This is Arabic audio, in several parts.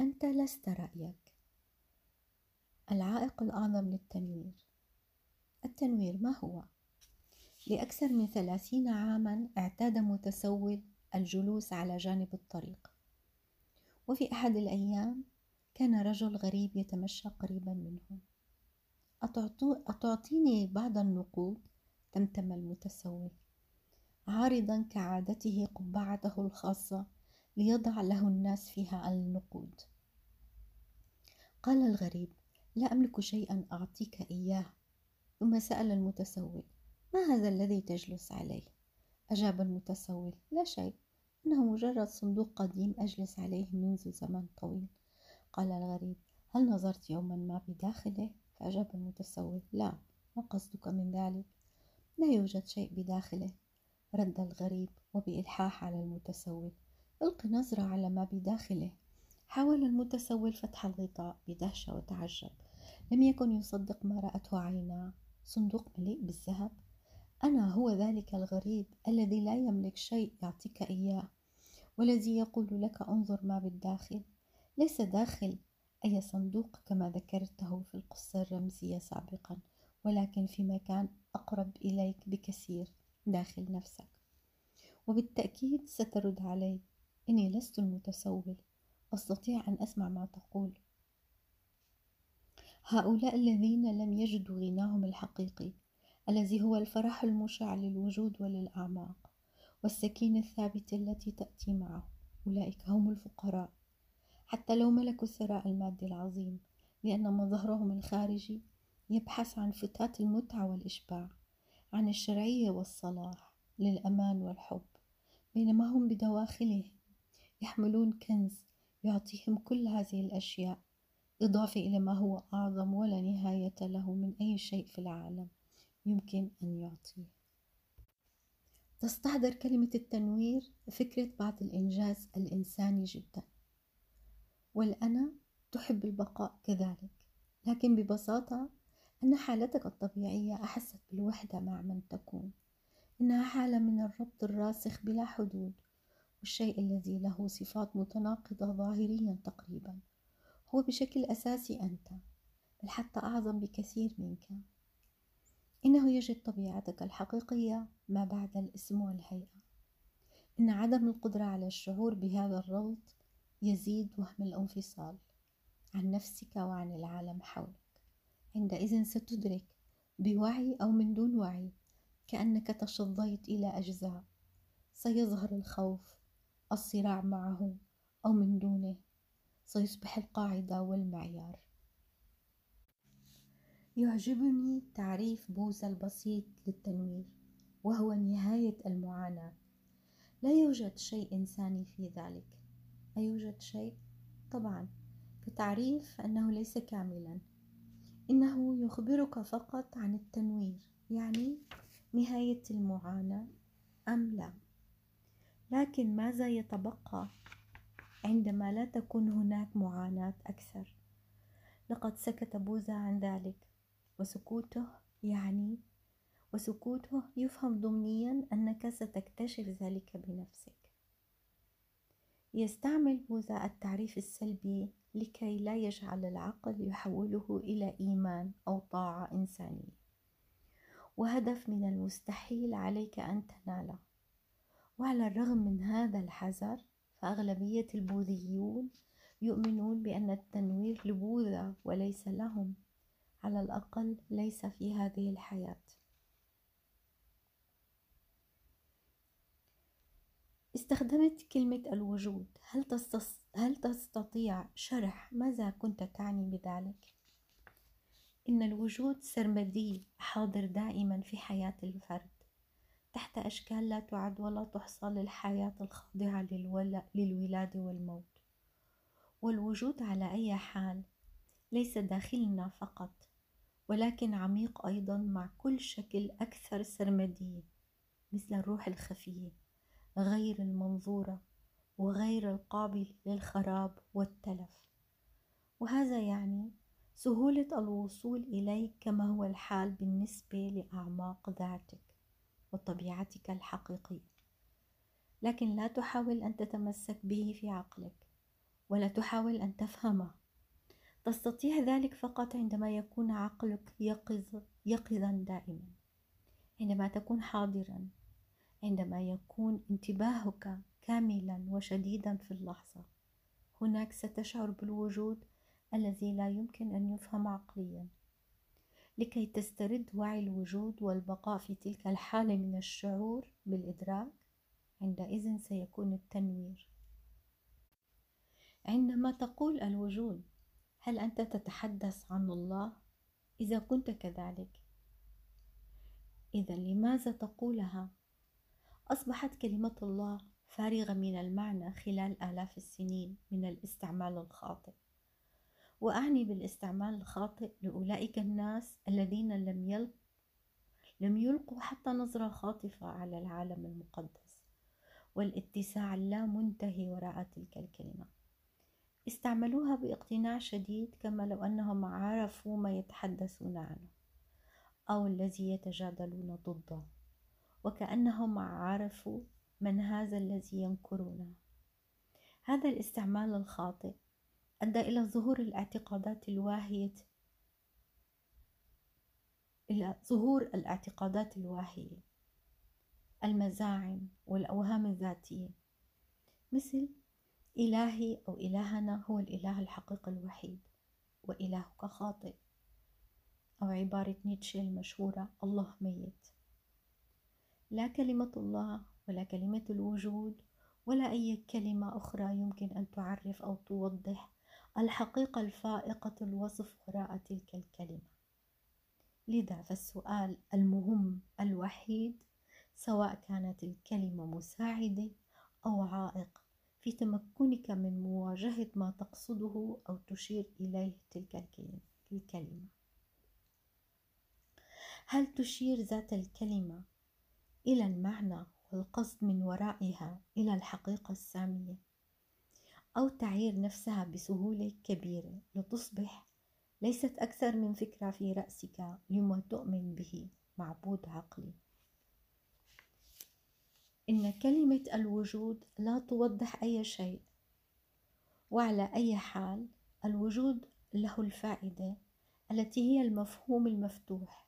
أنت لست رأيك. العائق الأعظم للتنوير. التنوير ما هو؟ لأكثر من ثلاثين عاما اعتاد متسول الجلوس على جانب الطريق. وفي أحد الأيام كان رجل غريب يتمشى قريبا منهم أتعطيني بعض النقود؟ تمتم المتسول عارضا كعادته قبعته الخاصة. ليضع له الناس فيها النقود. قال الغريب لا أملك شيئا أعطيك إياه. ثم سأل المتسول ما هذا الذي تجلس عليه؟ أجاب المتسول لا شيء إنه مجرد صندوق قديم أجلس عليه منذ زمن طويل. قال الغريب هل نظرت يوما ما بداخله؟ فأجاب المتسول لا ما قصدك من ذلك؟ لا يوجد شيء بداخله. رد الغريب وبإلحاح على المتسول الق نظرة على ما بداخله. حاول المتسول فتح الغطاء بدهشة وتعجب. لم يكن يصدق ما رأته عيناه. صندوق مليء بالذهب. أنا هو ذلك الغريب الذي لا يملك شيء يعطيك إياه والذي يقول لك انظر ما بالداخل. ليس داخل. أي صندوق كما ذكرته في القصة الرمزية سابقا ولكن في مكان أقرب إليك بكثير داخل نفسك. وبالتأكيد سترد علي إني لست المتسول. أستطيع أن أسمع ما تقول. هؤلاء الذين لم يجدوا غناهم الحقيقي الذي هو الفرح المشع للوجود وللأعماق والسكينة الثابتة التي تأتي معه. أولئك هم الفقراء. حتى لو ملكوا الثراء المادي العظيم لأن مظهرهم الخارجي يبحث عن فتات المتعة والإشباع عن الشرعية والصلاح للأمان والحب بينما هم بدواخلهم يحملون كنز يعطيهم كل هذه الأشياء إضافة إلى ما هو أعظم ولا نهاية له من أي شيء في العالم يمكن أن يعطيه. تستحضر كلمة التنوير فكرة بعض الإنجاز الإنساني جدا. والأنا تحب البقاء كذلك لكن ببساطة أن حالتك الطبيعية أحست بالوحدة مع من تكون. إنها حالة من الربط الراسخ بلا حدود. والشيء الذي له صفات متناقضة ظاهريا تقريبا. هو بشكل أساسي أنت بل حتى أعظم بكثير منك. إنه يجد طبيعتك الحقيقية ما بعد الإسم والهيئة. إن عدم القدرة على الشعور بهذا الربط يزيد وهم الانفصال عن نفسك وعن العالم حولك. عندئذ ستدرك بوعي أو من دون وعي كأنك تشظيت إلى أجزاء. سيظهر الخوف الصراع معه أو من دونه. سيصبح القاعدة والمعيار. يعجبني تعريف بوذا البسيط للتنوير وهو نهاية المعاناة. لا يوجد شيء إنساني في ذلك. أيوجد شيء؟ طبعا كتعريف أنه ليس كاملا. إنه يخبرك فقط عن التنوير يعني نهاية المعاناة أم لا. لكن ماذا يتبقى عندما لا تكون هناك معاناة أكثر؟ لقد سكت بوذا عن ذلك وسكوته يعني وسكوته يفهم ضمنيا أنك ستكتشف ذلك بنفسك. يستعمل بوذا التعريف السلبي لكي لا يجعل العقل يحوله إلى إيمان أو طاعة إنسانية. وهدف من المستحيل عليك أن تناله. وعلى الرغم من هذا الحذر فأغلبية البوذيون يؤمنون بأن التنوير لبوذا وليس لهم على الأقل ليس في هذه الحياة. استخدمت كلمة الوجود. هل, تستص... هل تستطيع شرح ماذا كنت تعني بذلك؟ إن الوجود سرمدي حاضر دائما في حياة الفرد. تحت أشكال لا تعد ولا تحصى للحياة الخاضعة للولادة والموت. والوجود على أي حال ليس داخلنا فقط ولكن عميق أيضا مع كل شكل أكثر سرمدية مثل الروح الخفية غير المنظورة وغير القابل للخراب والتلف. وهذا يعني سهولة الوصول إليه كما هو الحال بالنسبة لأعماق ذاتك. وطبيعتك الحقيقية. لكن لا تحاول أن تتمسك به في عقلك ولا تحاول أن تفهمه. تستطيع ذلك فقط عندما يكون عقلك يقظ يقظا دائما. عندما تكون حاضرا عندما يكون انتباهك كاملا وشديدا في اللحظة هناك ستشعر بالوجود الذي لا يمكن أن يفهم عقليا. لكي تسترد وعي الوجود والبقاء في تلك الحالة من الشعور بالإدراك عندئذ سيكون التنوير عندما تقول الوجود هل أنت تتحدث عن الله؟ إذا كنت كذلك إذا لماذا تقولها؟ أصبحت كلمة الله فارغة من المعنى خلال آلاف السنين من الاستعمال الخاطئ وأعني بالاستعمال الخاطئ لأولئك الناس الذين لم يلق لم يلقوا حتى نظرة خاطفة على العالم المقدس. والاتساع اللامنتهي وراء تلك الكلمة. استعملوها باقتناع شديد كما لو أنهم عرفوا ما يتحدثون عنه أو الذي يتجادلون ضده. وكأنهم عرفوا من هذا الذي ينكرونه. هذا الاستعمال الخاطئ أدى إلى ظهور الاعتقادات الواهية إلى ظهور الاعتقادات الواهية المزاعم والأوهام الذاتية. مثل إلهي أو إلهنا هو الإله الحقيقي الوحيد وإلهك خاطئ. أو عبارة نيتشه المشهورة الله ميت. لا كلمة الله ولا كلمة الوجود ولا أي كلمة أخرى يمكن أن تعرف أو توضح الحقيقة الفائقة الوصف وراء تلك الكلمة. لذا فالسؤال المهم الوحيد سواء كانت الكلمة مساعدة أو عائق في تمكنك من مواجهة ما تقصده أو تشير إليه تلك الكلمة. هل تشير ذات الكلمة إلى المعنى والقصد من ورائها إلى الحقيقة السامية؟ أو تعير نفسها بسهولة كبيرة لتصبح ليست أكثر من فكرة في رأسك لما تؤمن به معبود عقلي. إن كلمة الوجود لا توضح أي شيء وعلى أي حال الوجود له الفائدة التي هي المفهوم المفتوح.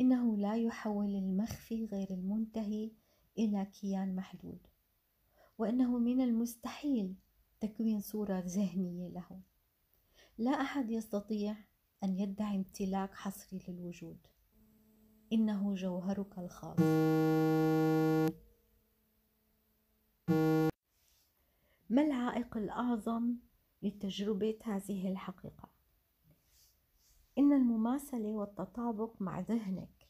إنه لا يحول المخفي غير المنتهي إلى كيان محدود وإنه من المستحيل تكوين صورة ذهنية له. لا أحد يستطيع أن يدعي امتلاك حصري للوجود. إنه جوهرك الخاص. ما العائق الأعظم لتجربة هذه الحقيقة؟ إن المماثلة والتطابق مع ذهنك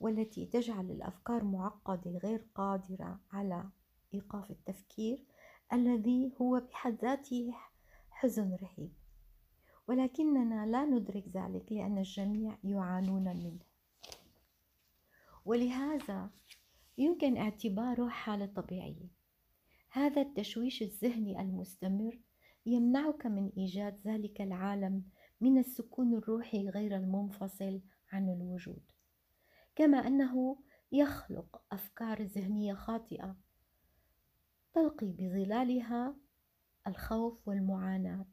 والتي تجعل الأفكار معقدة غير قادرة على إيقاف التفكير الذي هو بحد ذاته حزن رهيب. ولكننا لا ندرك ذلك لأن الجميع يعانون منه. ولهذا يمكن اعتباره حالة طبيعية. هذا التشويش الذهني المستمر يمنعك من إيجاد ذلك العالم من السكون الروحي غير المنفصل عن الوجود. كما أنه يخلق أفكار ذهنية خاطئة تلقي بظلالها الخوف والمعاناة.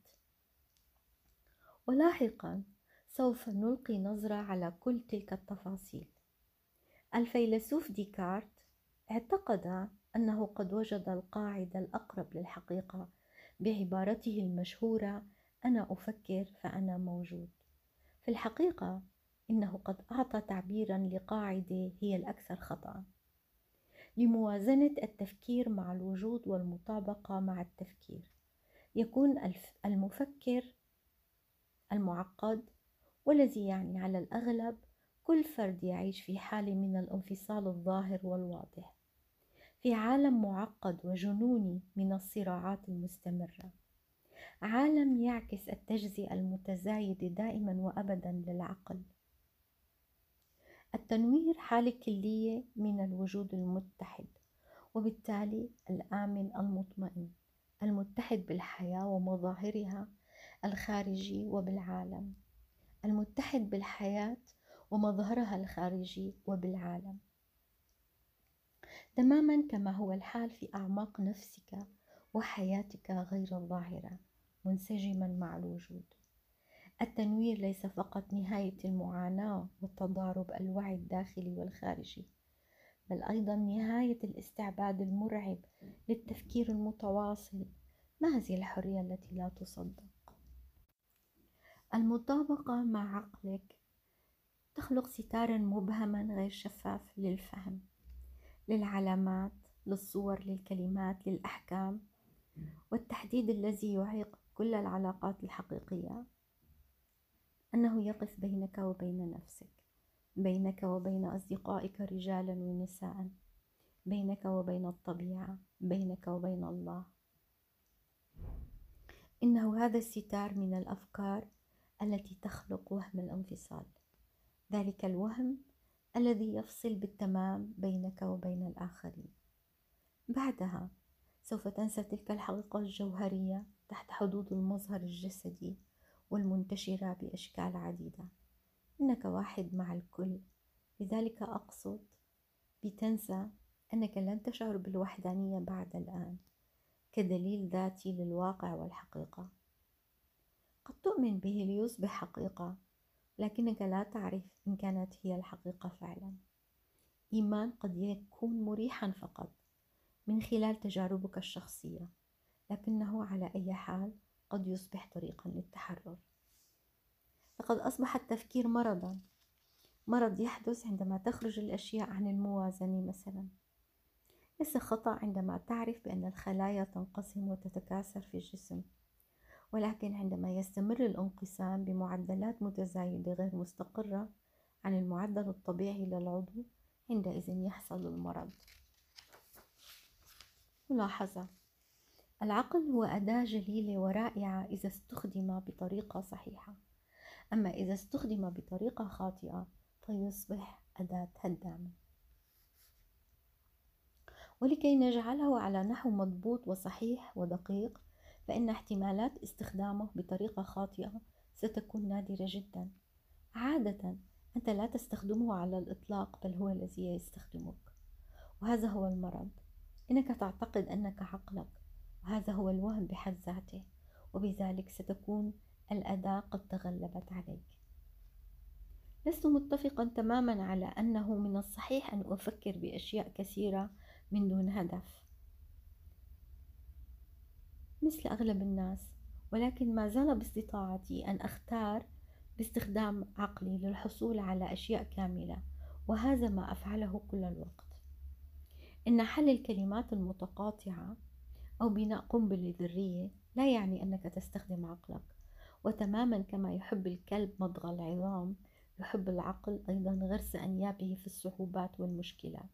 ولاحقا سوف نلقي نظرة على كل تلك التفاصيل. الفيلسوف ديكارت اعتقد أنه قد وجد القاعدة الأقرب للحقيقة بعبارته المشهورة أنا أفكر فأنا موجود في الحقيقة إنه قد أعطى تعبيرا لقاعدة هي الأكثر خطأ. لموازنة التفكير مع الوجود والمطابقة مع التفكير. يكون المفكر المعقد والذي يعني على الأغلب كل فرد يعيش في حالة من الانفصال الظاهر والواضح. في عالم معقد وجنوني من الصراعات المستمرة. عالم يعكس التجزئة المتزايدة دائما وأبدا للعقل. التنوير حالة كلية من الوجود المتحد وبالتالي الآمن المطمئن المتحد بالحياة ومظاهرها الخارجي وبالعالم المتحد بالحياة ومظهرها الخارجي وبالعالم. تماما كما هو الحال في أعماق نفسك وحياتك غير الظاهرة منسجما مع الوجود. التنوير ليس فقط نهاية المعاناة والتضارب الوعي الداخلي والخارجي بل أيضا نهاية الاستعباد المرعب للتفكير المتواصل. ما هذه الحرية التي لا تصدق؟ المطابقة مع عقلك تخلق ستارا مبهما غير شفاف للفهم للعلامات للصور للكلمات للأحكام والتحديد الذي يعيق كل العلاقات الحقيقية. أنه يقف بينك وبين نفسك بينك وبين أصدقائك رجالا ونساء بينك وبين الطبيعة بينك وبين الله. إنه هذا الستار من الأفكار التي تخلق وهم الانفصال. ذلك الوهم الذي يفصل بالتمام بينك وبين الآخرين. بعدها سوف تنسى تلك الحقيقة الجوهرية تحت حدود المظهر الجسدي. والمنتشرة بأشكال عديدة. إنك واحد مع الكل. لذلك أقصد بتنسى أنك لن تشعر بالوحدانية بعد الآن كدليل ذاتي للواقع والحقيقة. قد تؤمن به ليصبح حقيقة لكنك لا تعرف إن كانت هي الحقيقة فعلا. إيمان قد يكون مريحا فقط من خلال تجاربك الشخصية لكنه على أي حال قد يصبح طريقا للتحرر. لقد أصبح التفكير مرضا. مرض يحدث عندما تخرج الأشياء عن الموازنة مثلا. ليس خطأ عندما تعرف بأن الخلايا تنقسم وتتكاثر في الجسم ولكن عندما يستمر الانقسام بمعدلات متزايدة غير مستقرة عن المعدل الطبيعي للعضو عندئذ يحصل المرض. ملاحظة العقل هو أداة جليلة ورائعة إذا استخدم بطريقة صحيحة. أما إذا استخدم بطريقة خاطئة فيصبح أداة هدامة. ولكي نجعله على نحو مضبوط وصحيح ودقيق فإن احتمالات استخدامه بطريقة خاطئة ستكون نادرة جدا. عادة أنت لا تستخدمه على الإطلاق بل هو الذي يستخدمك. وهذا هو المرض. إنك تعتقد أنك عقلك وهذا هو الوهم بحد ذاته وبذلك ستكون الأداة قد تغلبت عليك. لست متفقا تماما على أنه من الصحيح أن أفكر بأشياء كثيرة من دون هدف. مثل أغلب الناس ولكن ما زال باستطاعتي أن أختار باستخدام عقلي للحصول على أشياء كاملة وهذا ما أفعله كل الوقت. إن حل الكلمات المتقاطعة أو بناء قنبلة ذرية لا يعني أنك تستخدم عقلك. وتماما كما يحب الكلب مضغ العظام يحب العقل أيضا غرس أنيابه في الصعوبات والمشكلات.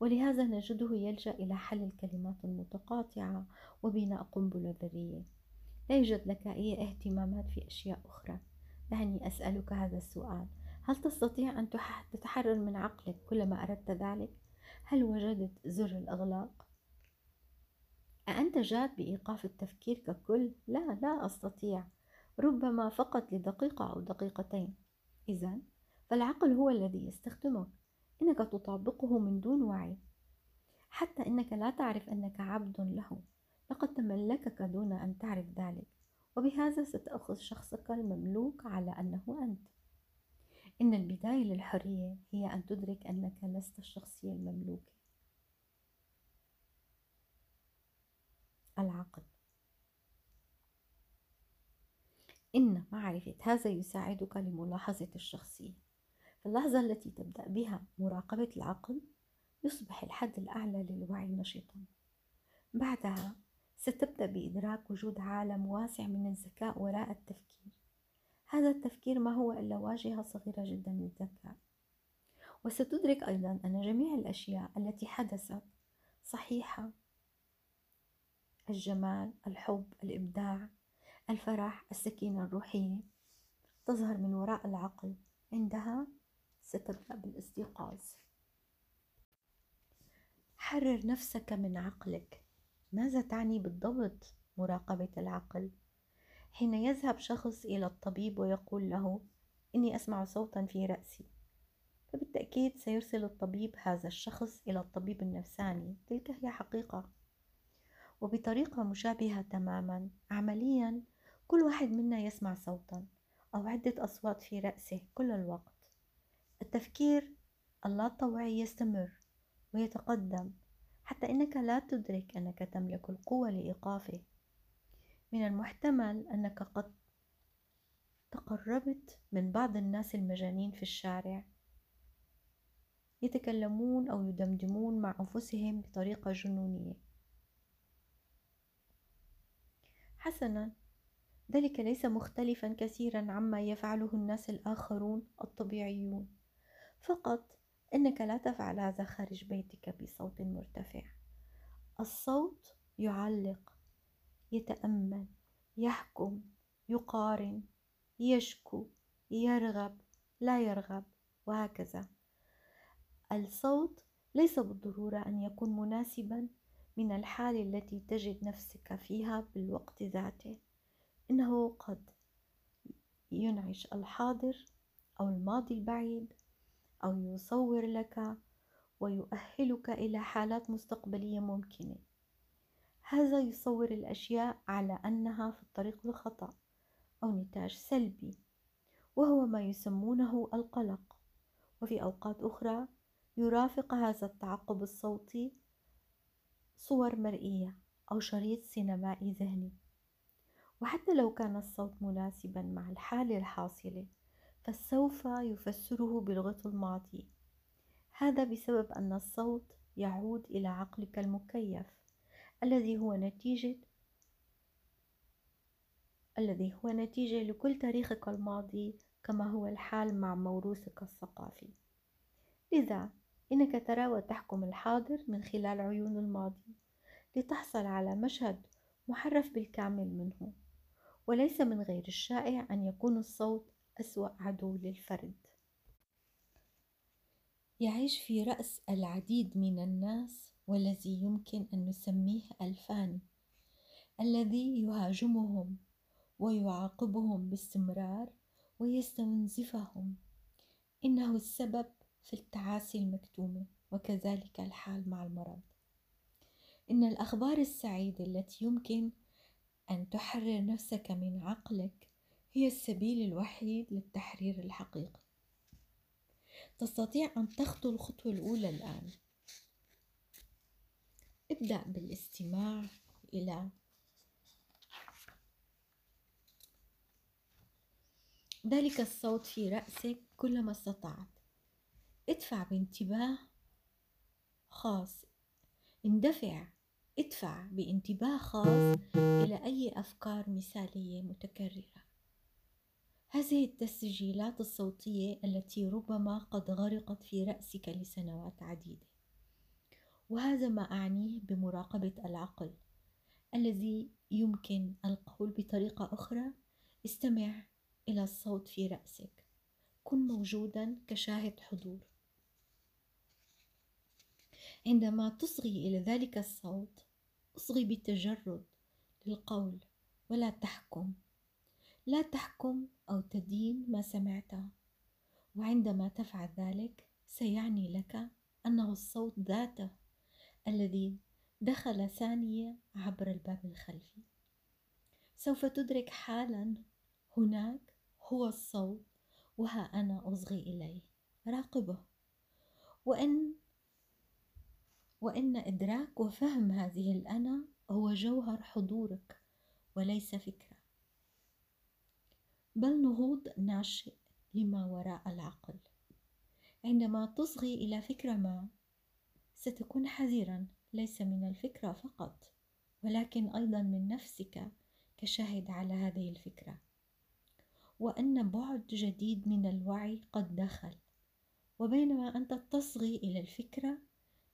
ولهذا نجده يلجأ إلى حل الكلمات المتقاطعة وبناء قنبلة ذرية. لا يوجد لك أي اهتمامات في أشياء أخرى. دعني أسألك هذا السؤال. هل تستطيع أن تتحرر من عقلك كلما أردت ذلك؟ هل وجدت زر الإغلاق؟ أأنت جاد بإيقاف التفكير ككل؟ لا لا أستطيع. ربما فقط لدقيقة أو دقيقتين. إذا فالعقل هو الذي يستخدمك. إنك تطابقه من دون وعي. حتى إنك لا تعرف أنك عبد له. لقد تملكك دون أن تعرف ذلك. وبهذا ستأخذ شخصك المملوك على أنه أنت. إن البداية للحرية هي أن تدرك أنك لست الشخصية المملوكة. العقل. إن معرفة هذا يساعدك لملاحظة الشخصية. في اللحظة التي تبدأ بها مراقبة العقل يصبح الحد الأعلى للوعي نشطا. بعدها ستبدأ بإدراك وجود عالم واسع من الذكاء وراء التفكير. هذا التفكير ما هو إلا واجهة صغيرة جدا للذكاء. وستدرك أيضا أن جميع الأشياء التي حدثت صحيحة الجمال الحب الإبداع الفرح السكينة الروحية. تظهر من وراء العقل عندها ستبدأ بالإستيقاظ. حرر نفسك من عقلك. ماذا تعني بالضبط مراقبة العقل؟ حين يذهب شخص إلى الطبيب ويقول له إني أسمع صوتا في رأسي. فبالتأكيد سيرسل الطبيب هذا الشخص إلى الطبيب النفساني. تلك هي حقيقة. وبطريقة مشابهة تماما. عمليا كل واحد منا يسمع صوتا أو عدة أصوات في رأسه كل الوقت. التفكير اللاطوعي يستمر ويتقدم حتى إنك لا تدرك أنك تملك القوة لإيقافه. من المحتمل أنك قد تقربت من بعض الناس المجانين في الشارع. يتكلمون أو يدمدمون مع أنفسهم بطريقة جنونية. حسنا. ذلك ليس مختلفا كثيرا عما يفعله الناس الآخرون الطبيعيون. فقط إنك لا تفعل هذا خارج بيتك بصوت مرتفع. الصوت يعلق يتأمل يحكم يقارن يشكو يرغب لا يرغب وهكذا. الصوت ليس بالضرورة أن يكون مناسبا من الحالة التي تجد نفسك فيها بالوقت ذاته. إنه قد ينعش الحاضر أو الماضي البعيد أو يصور لك ويؤهلك إلى حالات مستقبلية ممكنة. هذا يصور الأشياء على أنها في الطريق الخطأ أو نتاج سلبي وهو ما يسمونه القلق. وفي أوقات أخرى يرافق هذا التعقب الصوتي صور مرئية أو شريط سينمائي ذهني. وحتى لو كان الصوت مناسبا مع الحالة الحاصلة فسوف يفسره بلغة الماضي. هذا بسبب أن الصوت يعود إلى عقلك المكيف الذي هو نتيجة الذي هو نتيجة لكل تاريخك الماضي كما هو الحال مع موروثك الثقافي. لذا إنك ترى وتحكم الحاضر من خلال عيون الماضي لتحصل على مشهد محرف بالكامل منه وليس من غير الشائع أن يكون الصوت أسوأ عدو للفرد. يعيش في رأس العديد من الناس والذي يمكن أن نسميه الفاني الذي يهاجمهم ويعاقبهم باستمرار ويستنزفهم. إنه السبب في التعاسي المكتومة وكذلك الحال مع المرض. إن الأخبار السعيدة التي يمكن أن تحرر نفسك من عقلك هي السبيل الوحيد للتحرير الحقيقي. تستطيع أن تخطو الخطوة الأولى الآن. ابدأ بالاستماع إلى ذلك الصوت في رأسك كلما استطعت. ادفع بانتباه خاص. اندفع ادفع بانتباه خاص إلى أي أفكار مثالية متكررة. هذه التسجيلات الصوتية التي ربما قد غرقت في رأسك لسنوات عديدة. وهذا ما أعنيه بمراقبة العقل الذي يمكن القول بطريقة أخرى. استمع إلى الصوت في رأسك. كن موجودا كشاهد حضور. عندما تصغي إلى ذلك الصوت اصغي بتجرد للقول ولا تحكم. لا تحكم أو تدين ما سمعته وعندما تفعل ذلك سيعني لك أنه الصوت ذاته الذي دخل ثانية عبر الباب الخلفي. سوف تدرك حالا هناك هو الصوت وها أنا أصغي إليه راقبه. وإن وإن إدراك وفهم هذه الأنا هو جوهر حضورك وليس فكرة. بل نهوض ناشئ لما وراء العقل. عندما تصغي إلى فكرة ما ستكون حذرا ليس من الفكرة فقط ولكن أيضا من نفسك كشاهد على هذه الفكرة. وأن بعد جديد من الوعي قد دخل. وبينما أنت تصغي إلى الفكرة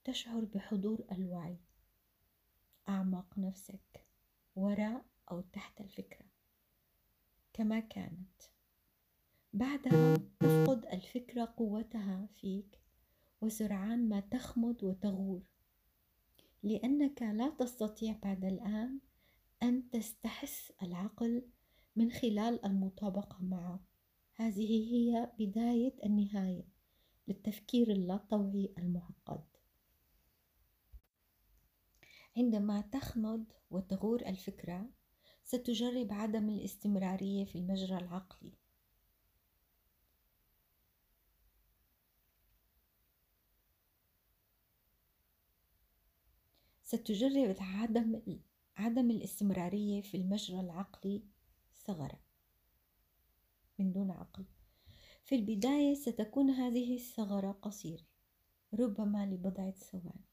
تشعر بحضور الوعي. أعماق نفسك وراء أو تحت الفكرة. كما كانت. بعدها تفقد الفكرة قوتها فيك وسرعان ما تخمد وتغور. لأنك لا تستطيع بعد الآن أن تستحس العقل من خلال المطابقة معه. هذه هي بداية النهاية للتفكير اللاطوعي المعقد. عندما تخمد وتغور الفكرة ستجرب عدم الاستمرارية في المجرى العقلي. ستجرب عدم عدم الاستمرارية في المجرى العقلي ثغرة من دون عقل. في البداية ستكون هذه الثغرة قصيرة ربما لبضعة ثواني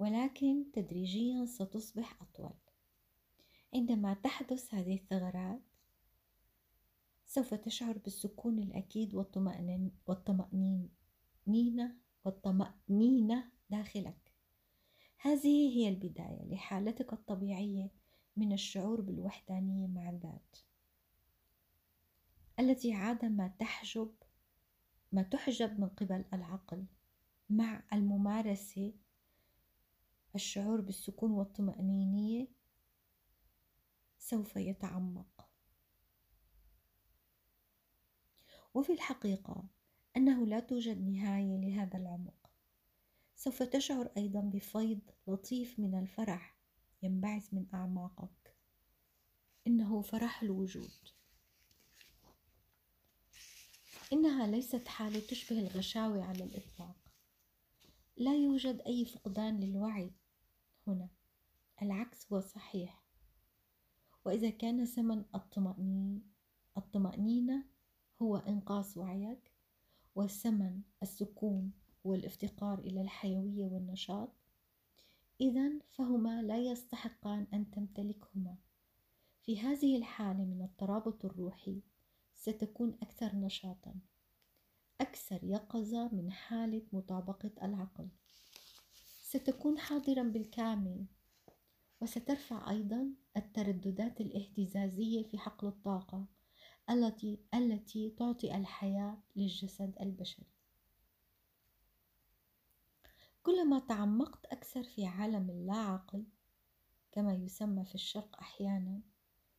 ولكن تدريجيا ستصبح أطول. عندما تحدث هذه الثغرات سوف تشعر بالسكون الأكيد والطمأنينة والطمأنينة داخلك. هذه هي البداية لحالتك الطبيعية من الشعور بالوحدانية مع الذات التي عادة ما تحجب ما تحجب من قبل العقل مع الممارسة الشعور بالسكون والطمأنينية سوف يتعمق. وفي الحقيقة أنه لا توجد نهاية لهذا العمق. سوف تشعر أيضا بفيض لطيف من الفرح ينبعث من أعماقك. إنه فرح الوجود. إنها ليست حالة تشبه الغشاوة على الإطلاق. لا يوجد أي فقدان للوعي. هنا. العكس هو صحيح. وإذا كان ثمن الطمأنينة هو إنقاص وعيك وثمن السكون هو الافتقار إلى الحيوية والنشاط إذا فهما لا يستحقان أن تمتلكهما. في هذه الحالة من الترابط الروحي ستكون أكثر نشاطا. أكثر يقظة من حالة مطابقة العقل. ستكون حاضرا بالكامل وسترفع أيضا الترددات الاهتزازية في حقل الطاقة التي التي تعطي الحياة للجسد البشري. كلما تعمقت أكثر في عالم اللاعقل كما يسمى في الشرق أحيانا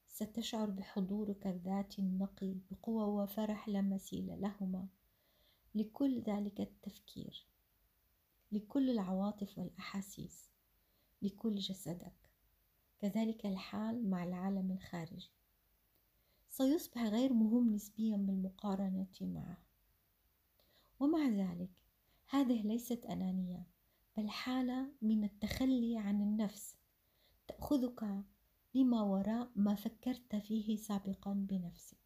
ستشعر بحضورك الذاتي النقي بقوة وفرح لا مثيل لهما لكل ذلك التفكير. لكل العواطف والأحاسيس لكل جسدك. كذلك الحال مع العالم الخارجي. سيصبح غير مهم نسبيا بالمقارنة معه. ومع ذلك هذه ليست أنانية بل حالة من التخلي عن النفس تأخذك لما وراء ما فكرت فيه سابقا بنفسك.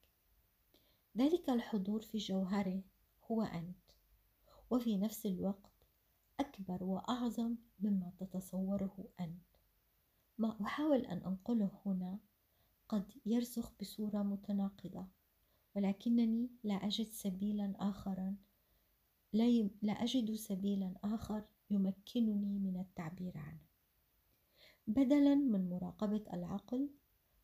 ذلك الحضور في جوهره هو أنت وفي نفس الوقت أكبر وأعظم مما تتصوره أنت. ما أحاول أن أنقله هنا قد يرسخ بصورة متناقضة ولكنني لا أجد سبيلا آخرا لا, لا أجد سبيلا آخر يمكنني من التعبير عنه. بدلا من مراقبة العقل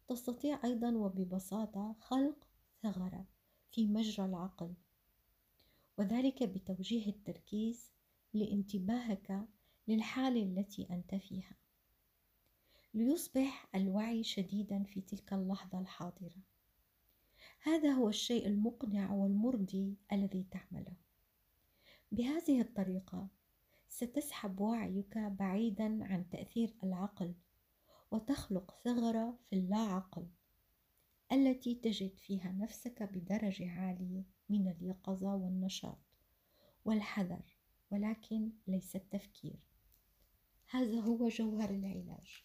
تستطيع أيضا وببساطة خلق ثغرة في مجرى العقل وذلك بتوجيه التركيز لانتباهك للحالة التي أنت فيها. ليصبح الوعي شديدا في تلك اللحظة الحاضرة. هذا هو الشيء المقنع والمرضي الذي تعمله. بهذه الطريقة ستسحب وعيك بعيدا عن تأثير العقل وتخلق ثغرة في اللاعقل التي تجد فيها نفسك بدرجة عالية من اليقظة والنشاط والحذر. ولكن ليس التفكير. هذا هو جوهر العلاج.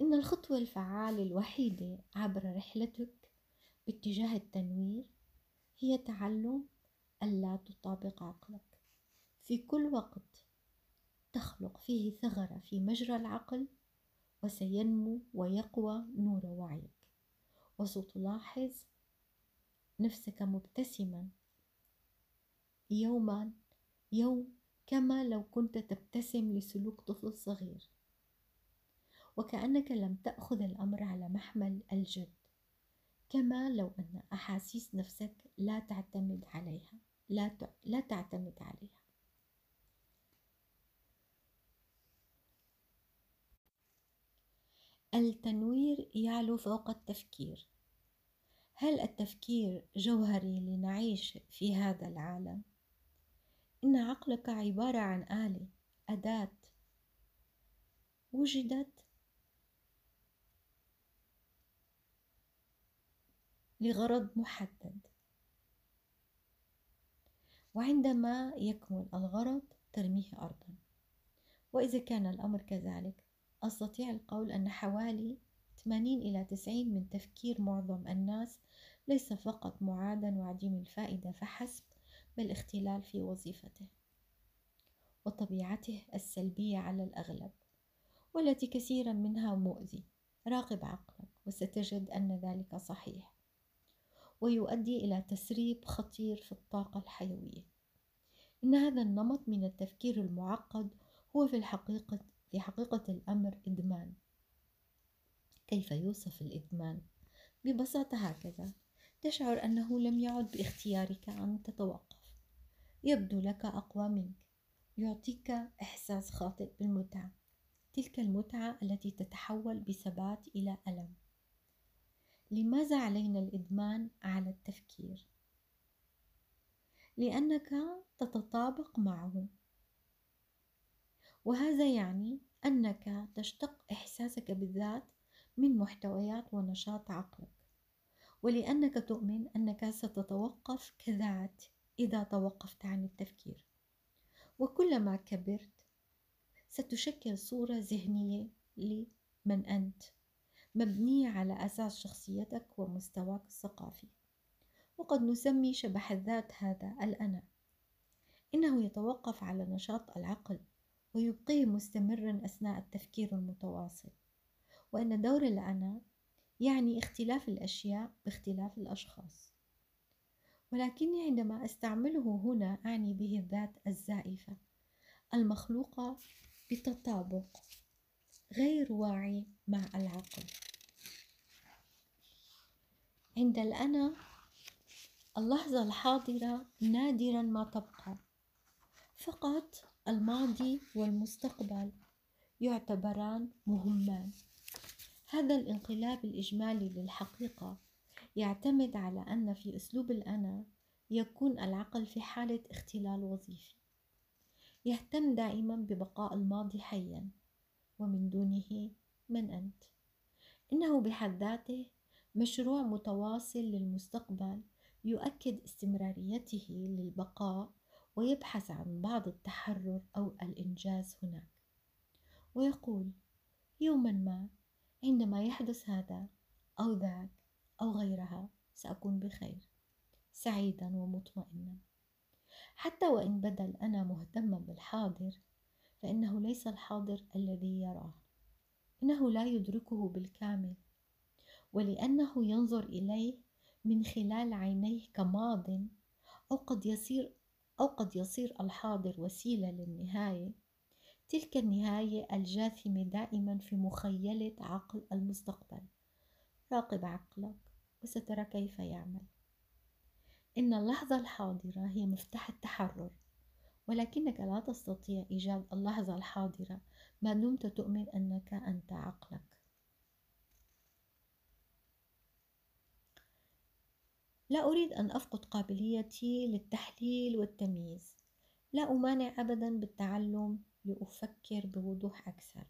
إن الخطوة الفعالة الوحيدة عبر رحلتك باتجاه التنوير هي تعلم ألا تطابق عقلك. في كل وقت تخلق فيه ثغرة في مجرى العقل وسينمو ويقوى نور وعيك. وستلاحظ نفسك مبتسما يوما يوم كما لو كنت تبتسم لسلوك طفل صغير. وكأنك لم تأخذ الأمر على محمل الجد كما لو أن أحاسيس نفسك لا تعتمد عليها لا لا تعتمد عليها. التنوير يعلو فوق التفكير. هل التفكير جوهري لنعيش في هذا العالم؟ إن عقلك عبارة عن آلة أداة. وجدت لغرض محدد. وعندما يكمل الغرض ترميه أرضا. وإذا كان الأمر كذلك أستطيع القول أن حوالي 80 إلى 90 من تفكير معظم الناس ليس فقط معادا وعديم الفائدة فحسب بل اختلال في وظيفته وطبيعته السلبية على الأغلب والتي كثيرا منها مؤذي راقب عقلك وستجد أن ذلك صحيح ويؤدي إلى تسريب خطير في الطاقة الحيوية. إن هذا النمط من التفكير المعقد هو في الحقيقة في حقيقة الأمر إدمان. كيف يوصف الإدمان؟ ببساطة هكذا تشعر أنه لم يعد باختيارك أن تتوقف. يبدو لك أقوى منك. يعطيك إحساس خاطئ بالمتعة. تلك المتعة التي تتحول بثبات إلى ألم. لماذا علينا الإدمان على التفكير؟ لأنك تتطابق معه. وهذا يعني أنك تشتق إحساسك بالذات من محتويات ونشاط عقلك. ولأنك تؤمن أنك ستتوقف كذات. إذا توقفت عن التفكير. وكلما كبرت ستشكل صورة ذهنية لمن أنت مبنية على أساس شخصيتك ومستواك الثقافي. وقد نسمي شبح الذات هذا الأنا. إنه يتوقف على نشاط العقل ويبقيه مستمرا أثناء التفكير المتواصل. وأن دور الأنا يعني اختلاف الأشياء باختلاف الأشخاص. ولكني عندما أستعمله هنا أعني به الذات الزائفة المخلوقة بتطابق غير واعي مع العقل. عند الأنا اللحظة الحاضرة نادرا ما تبقى. فقط الماضي والمستقبل يعتبران مهمان. هذا الانقلاب الإجمالي للحقيقة يعتمد على أن في أسلوب الأنا يكون العقل في حالة اختلال وظيفي. يهتم دائما ببقاء الماضي حيا ومن دونه من أنت. إنه بحد ذاته مشروع متواصل للمستقبل يؤكد استمراريته للبقاء ويبحث عن بعض التحرر أو الإنجاز هناك. ويقول يوما ما عندما يحدث هذا أو ذاك أو غيرها سأكون بخير سعيدا ومطمئنا. حتى وإن بدا الأنا مهتما بالحاضر فإنه ليس الحاضر الذي يراه. إنه لا يدركه بالكامل ولأنه ينظر إليه من خلال عينيه كماض أو قد يصير أو قد يصير الحاضر وسيلة للنهاية. تلك النهاية الجاثمة دائما في مخيلة عقل المستقبل. راقب عقلك. وسترى كيف يعمل. إن اللحظة الحاضرة هي مفتاح التحرر ولكنك لا تستطيع إيجاد اللحظة الحاضرة ما دمت تؤمن أنك أنت عقلك. لا أريد أن أفقد قابليتي للتحليل والتمييز. لا أمانع أبدا بالتعلم لأفكر بوضوح أكثر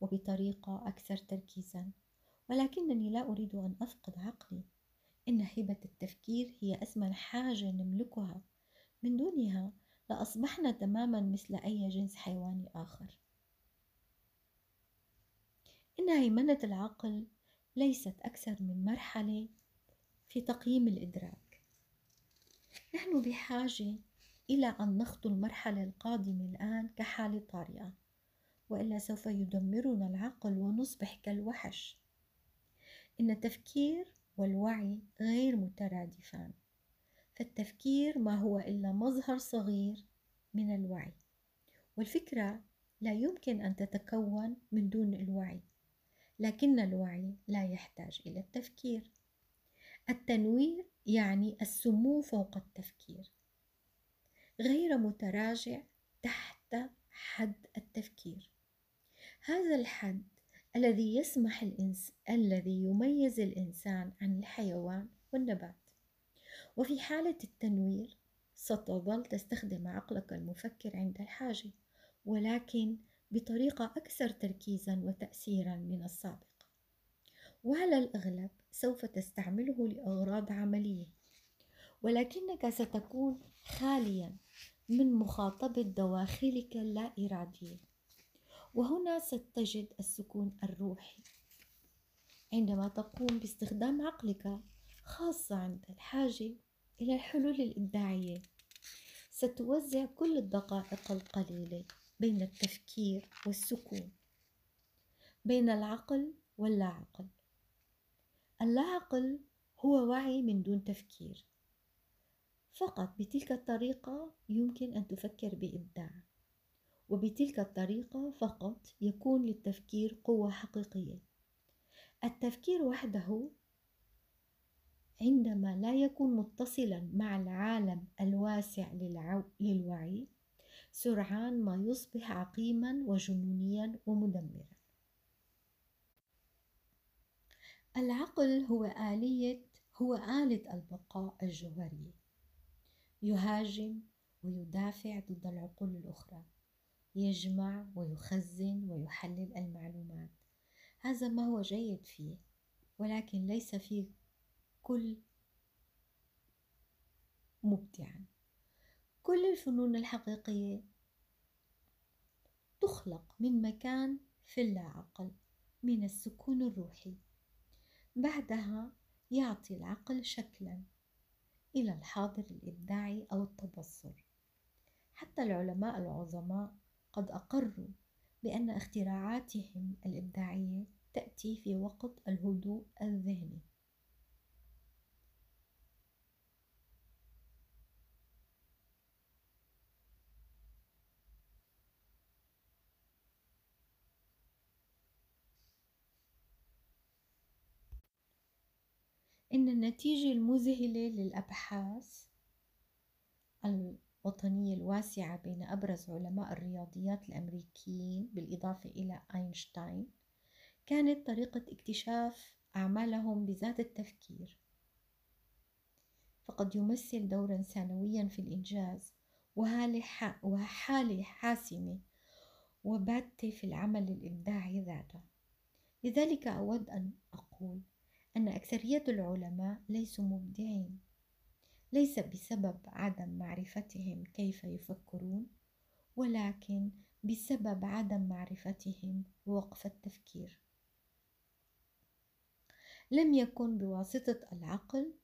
وبطريقة أكثر تركيزا. ولكنني لا أريد أن أفقد عقلي. إن هبة التفكير هي أثمن حاجة نملكها. من دونها لأصبحنا تماما مثل أي جنس حيواني آخر. إن هيمنة العقل ليست أكثر من مرحلة في تقييم الإدراك. نحن بحاجة إلى أن نخطو المرحلة القادمة الآن كحالة طارئة وإلا سوف يدمرنا العقل ونصبح كالوحش. إن التفكير والوعي غير مترادفان فالتفكير ما هو إلا مظهر صغير من الوعي. والفكرة لا يمكن أن تتكون من دون الوعي لكن الوعي لا يحتاج إلى التفكير. التنوير يعني السمو فوق التفكير غير متراجع تحت حد التفكير. هذا الحد الذي يسمح الإنس الذي يميز الإنسان عن الحيوان والنبات. وفي حالة التنوير ستظل تستخدم عقلك المفكر عند الحاجة ولكن بطريقة أكثر تركيزا وتأثيرا من السابق. وعلى الأغلب سوف تستعمله لأغراض عملية ولكنك ستكون خاليا من مخاطبة دواخلك اللا إرادية. وهنا ستجد السكون الروحي. عندما تقوم باستخدام عقلك خاصة عند الحاجة إلى الحلول الإبداعية ستوزع كل الدقائق القليلة بين التفكير والسكون بين العقل واللا عقل اللا عقل هو وعي من دون تفكير. فقط بتلك الطريقة يمكن أن تفكر بإبداع. وبتلك الطريقة فقط يكون للتفكير قوة حقيقية. التفكير وحده عندما لا يكون متصلا مع العالم الواسع للوعي سرعان ما يصبح عقيما وجنونيا ومدمرا. العقل هو آلية هو آلة البقاء الجوهرية. يهاجم ويدافع ضد العقول الأخرى. يجمع ويخزن ويحلل المعلومات. هذا ما هو جيد فيه ولكن ليس فيه كل مبدعا. كل الفنون الحقيقية تخلق من مكان في اللاعقل من السكون الروحي. بعدها يعطي العقل شكلا إلى الحاضر الإبداعي أو التبصر. حتى العلماء العظماء قد أقروا بأن اختراعاتهم الإبداعية تأتي في وقت الهدوء الذهني. إن النتيجة المذهلة للأبحاث الوطنية الواسعة بين أبرز علماء الرياضيات الأمريكيين بالإضافة إلى أينشتاين كانت طريقة اكتشاف أعمالهم بذات التفكير. فقد يمثل دورا ثانويا في الإنجاز وحالة حاسمة وباتة في العمل الإبداعي ذاته. لذلك أود أن أقول أن أكثرية العلماء ليسوا مبدعين. ليس بسبب عدم معرفتهم كيف يفكرون ولكن بسبب عدم معرفتهم وقف التفكير. لم يكن بواسطة العقل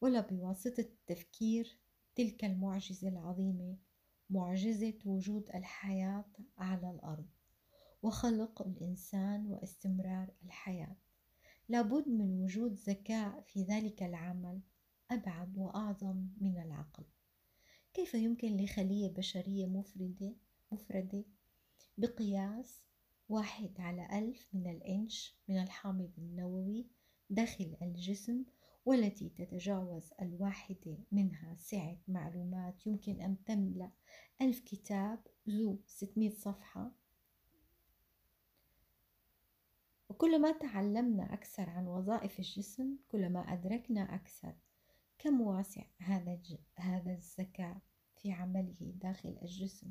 ولا بواسطة التفكير تلك المعجزة العظيمة معجزة وجود الحياة على الأرض وخلق الإنسان واستمرار الحياة. لابد من وجود ذكاء في ذلك العمل أبعد وأعظم من العقل. كيف يمكن لخلية بشرية مفردة مفردة بقياس واحد على ألف من الإنش من الحامض النووي داخل الجسم والتي تتجاوز الواحدة منها؟ سعة معلومات. يمكن أن تملأ ألف كتاب ذو 600 صفحة. وكلما تعلمنا أكثر عن وظائف الجسم كلما أدركنا أكثر كم واسع هذا هذا الذكاء في عمله داخل الجسم؟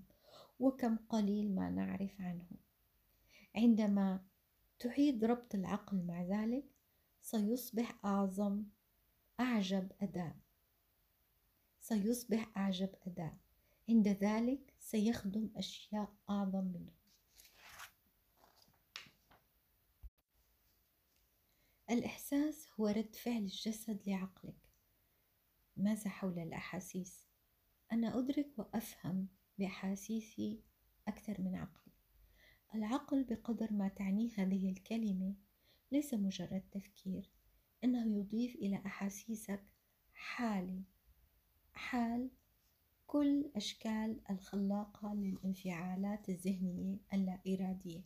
وكم قليل ما نعرف عنه؟ عندما تعيد ربط العقل مع ذلك سيصبح أعظم أعجب أداء سيصبح أعجب أداء عند ذلك سيخدم أشياء أعظم منه. الإحساس هو رد فعل الجسد لعقلك. ماذا حول الأحاسيس؟ أنا أدرك وأفهم بأحاسيسي أكثر من عقلي. العقل بقدر ما تعنيه هذه الكلمة ليس مجرد تفكير إنه يضيف إلى أحاسيسك حالة حال كل أشكال الخلاقة للانفعالات الذهنية اللا إرادية.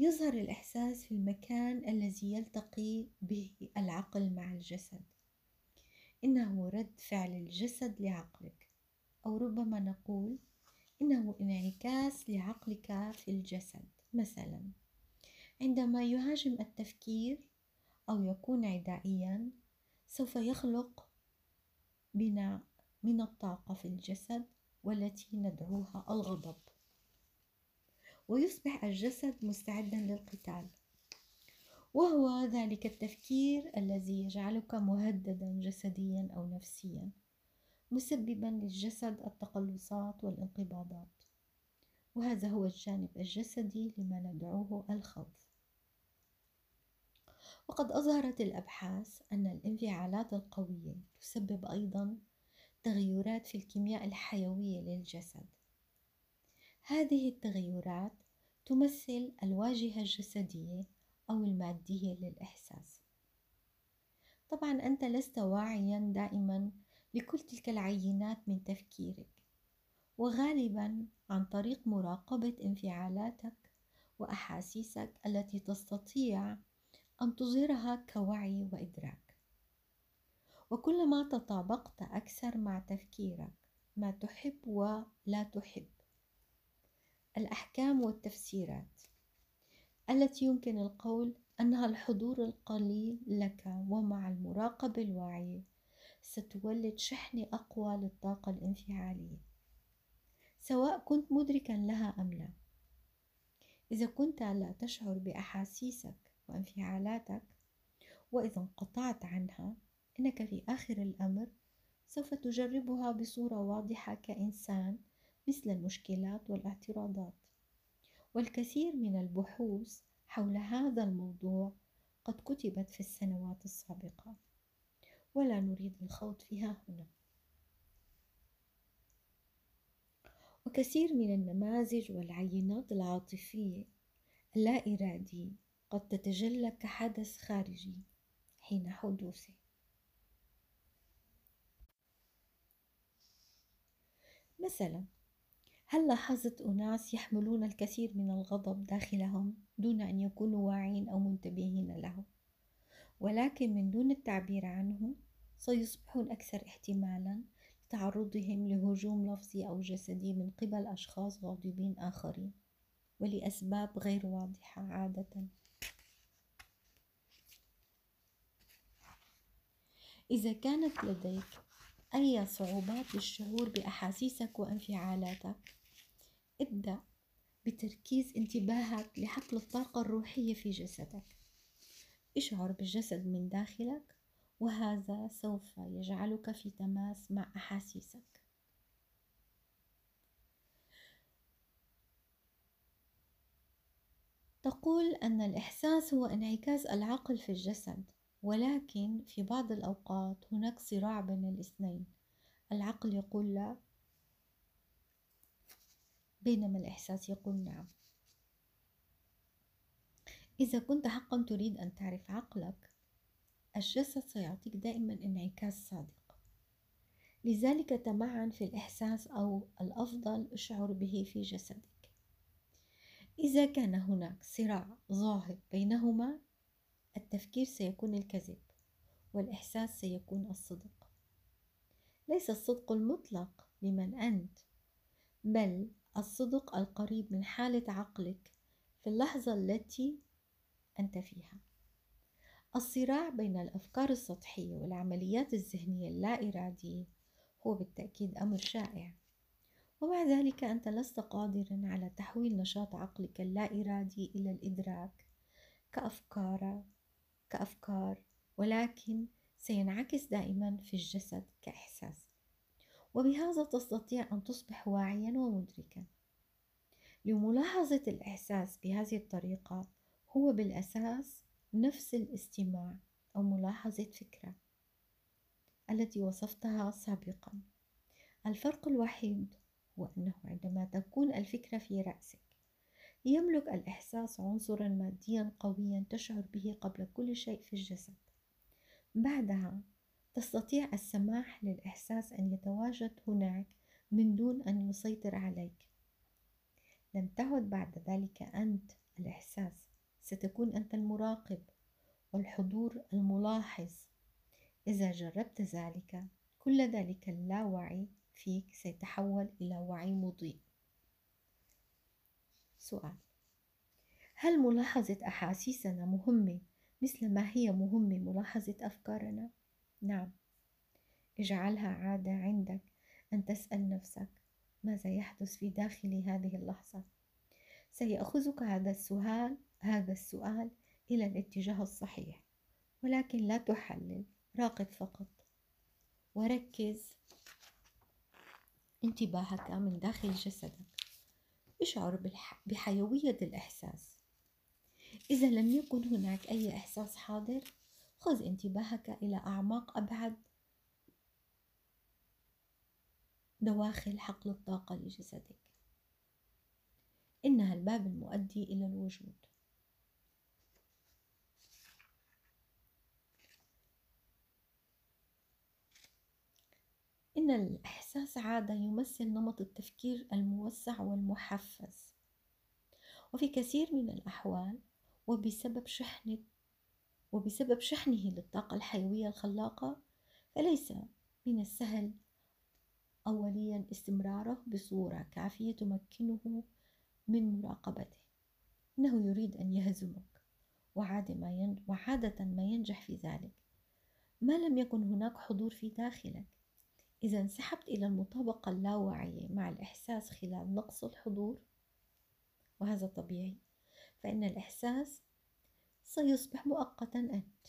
يظهر الإحساس في المكان الذي يلتقي به العقل مع الجسد. إنه رد فعل الجسد لعقلك. أو ربما نقول إنه انعكاس لعقلك في الجسد. مثلا عندما يهاجم التفكير أو يكون عدائيا سوف يخلق بناء من الطاقة في الجسد والتي ندعوها الغضب. ويصبح الجسد مستعدا للقتال. وهو ذلك التفكير الذي يجعلك مهددا جسديا أو نفسيا مسببا للجسد التقلصات والانقباضات. وهذا هو الجانب الجسدي لما ندعوه الخوف. وقد أظهرت الأبحاث أن الانفعالات القوية تسبب أيضا تغيرات في الكيمياء الحيوية للجسد. هذه التغيرات تمثل الواجهة الجسدية أو المادية للإحساس. طبعا أنت لست واعيا دائما لكل تلك العينات من تفكيرك وغالبا عن طريق مراقبة انفعالاتك وأحاسيسك التي تستطيع أن تظهرها كوعي وإدراك. وكلما تطابقت أكثر مع تفكيرك ما تحب ولا تحب. الأحكام والتفسيرات التي يمكن القول أنها الحضور القليل لك ومع المراقبة الواعية ستولد شحنة أقوى للطاقة الانفعالية. سواء كنت مدركا لها أم لا. إذا كنت لا تشعر بأحاسيسك وانفعالاتك وإذا انقطعت عنها إنك في آخر الأمر سوف تجربها بصورة واضحة كإنسان مثل المشكلات والاعتراضات. والكثير من البحوث حول هذا الموضوع قد كتبت في السنوات السابقة ولا نريد الخوض فيها هنا. وكثير من النماذج والعينات العاطفية اللا إرادية قد تتجلى كحدث خارجي حين حدوثه. مثلا هل لاحظت أناس يحملون الكثير من الغضب داخلهم دون أن يكونوا واعين أو منتبهين له؟ ولكن من دون التعبير عنه سيصبحون أكثر احتمالا لتعرضهم لهجوم لفظي أو جسدي من قبل أشخاص غاضبين آخرين ولأسباب غير واضحة عادة. إذا كانت لديك أي صعوبات للشعور بأحاسيسك وانفعالاتك ابدأ بتركيز انتباهك لحقل الطاقة الروحية في جسدك. اشعر بالجسد من داخلك وهذا سوف يجعلك في تماس مع أحاسيسك. تقول أن الإحساس هو انعكاس العقل في الجسد ولكن في بعض الأوقات هناك صراع بين الاثنين. العقل يقول لا بينما الإحساس يقول نعم. إذا كنت حقا تريد أن تعرف عقلك الجسد سيعطيك دائما انعكاس صادق. لذلك تمعن في الإحساس أو الأفضل اشعر به في جسدك. إذا كان هناك صراع ظاهر بينهما التفكير سيكون الكذب والإحساس سيكون الصدق. ليس الصدق المطلق لمن أنت بل الصدق القريب من حالة عقلك في اللحظة التي أنت فيها. الصراع بين الأفكار السطحية والعمليات الذهنية اللا إرادية هو بالتأكيد أمر شائع. ومع ذلك أنت لست قادرا على تحويل نشاط عقلك اللا إرادي إلى الإدراك كأفكار كأفكار ولكن سينعكس دائما في الجسد كإحساس. وبهذا تستطيع أن تصبح واعيا ومدركا. لملاحظة الإحساس بهذه الطريقة هو بالأساس نفس الاستماع أو ملاحظة فكرة التي وصفتها سابقا. الفرق الوحيد هو أنه عندما تكون الفكرة في رأسك يملك الإحساس عنصرا ماديا قويا تشعر به قبل كل شيء في الجسد. بعدها تستطيع السماح للإحساس أن يتواجد هناك من دون أن يسيطر عليك. لم تعد بعد ذلك أنت الإحساس ستكون أنت المراقب والحضور الملاحظ. إذا جربت ذلك كل ذلك اللاوعي فيك سيتحول إلى وعي مضيء. سؤال هل ملاحظة أحاسيسنا مهمة مثل ما هي مهمة ملاحظة أفكارنا؟ نعم. اجعلها عادة عندك أن تسأل نفسك ماذا يحدث في داخل هذه اللحظة. سيأخذك هذا السؤال هذا السؤال إلى الاتجاه الصحيح ولكن لا تحلل راقب فقط. وركز انتباهك من داخل جسدك. اشعر بحيوية الإحساس. إذا لم يكن هناك أي إحساس حاضر خذ انتباهك إلى أعماق أبعد دواخل حقل الطاقة لجسدك. إنها الباب المؤدي إلى الوجود. إن الإحساس عادة يمثل نمط التفكير الموسع والمحفز. وفي كثير من الأحوال وبسبب شحنة وبسبب شحنه للطاقة الحيوية الخلاقة فليس من السهل أوليا استمراره بصورة كافية تمكنه من مراقبته. إنه يريد أن يهزمك وعادة ما, وعادة ما ينجح في ذلك. ما لم يكن هناك حضور في داخلك. إذا انسحبت إلى المطابقة اللاواعية مع الإحساس خلال نقص الحضور؟ وهذا طبيعي. فإن الإحساس سيصبح مؤقتا أنت.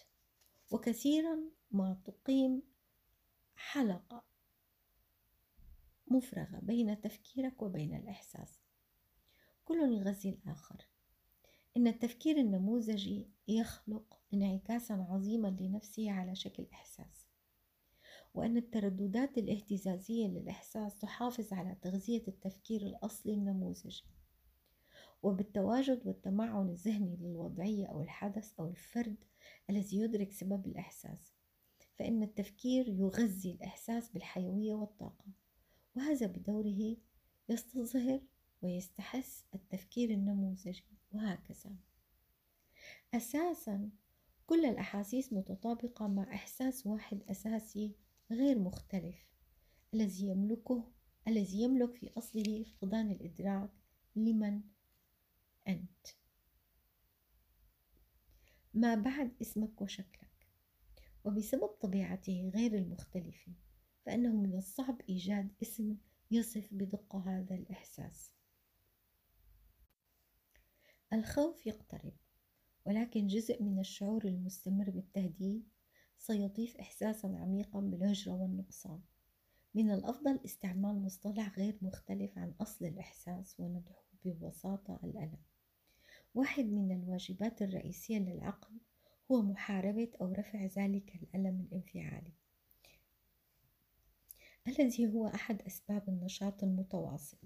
وكثيرا ما تقيم حلقة مفرغة بين تفكيرك وبين الإحساس. كل يغذي الآخر إن التفكير النموذجي يخلق انعكاسا عظيما لنفسه على شكل إحساس. وأن الترددات الاهتزازية للإحساس تحافظ على تغذية التفكير الأصلي النموذجي. وبالتواجد والتمعن الذهني للوضعية أو الحدث أو الفرد الذي يدرك سبب الإحساس فإن التفكير يغذي الإحساس بالحيوية والطاقة وهذا بدوره يستظهر ويستحث التفكير النموذجي وهكذا. أساسا كل الأحاسيس متطابقة مع إحساس واحد أساسي غير مختلف الذي يملكه الذي يملك في أصله فقدان الإدراك لمن أنت. ما بعد اسمك وشكلك وبسبب طبيعته غير المختلفة فإنه من الصعب إيجاد اسم يصف بدقة هذا الإحساس. الخوف يقترب ولكن جزء من الشعور المستمر بالتهديد سيضيف إحساسا عميقا بالهجرة والنقصان. من الأفضل استعمال مصطلح غير مختلف عن أصل الإحساس وندعوه ببساطة الألم. واحد من الواجبات الرئيسية للعقل هو محاربة أو رفع ذلك الألم الانفعالي. الذي هو أحد أسباب النشاط المتواصل.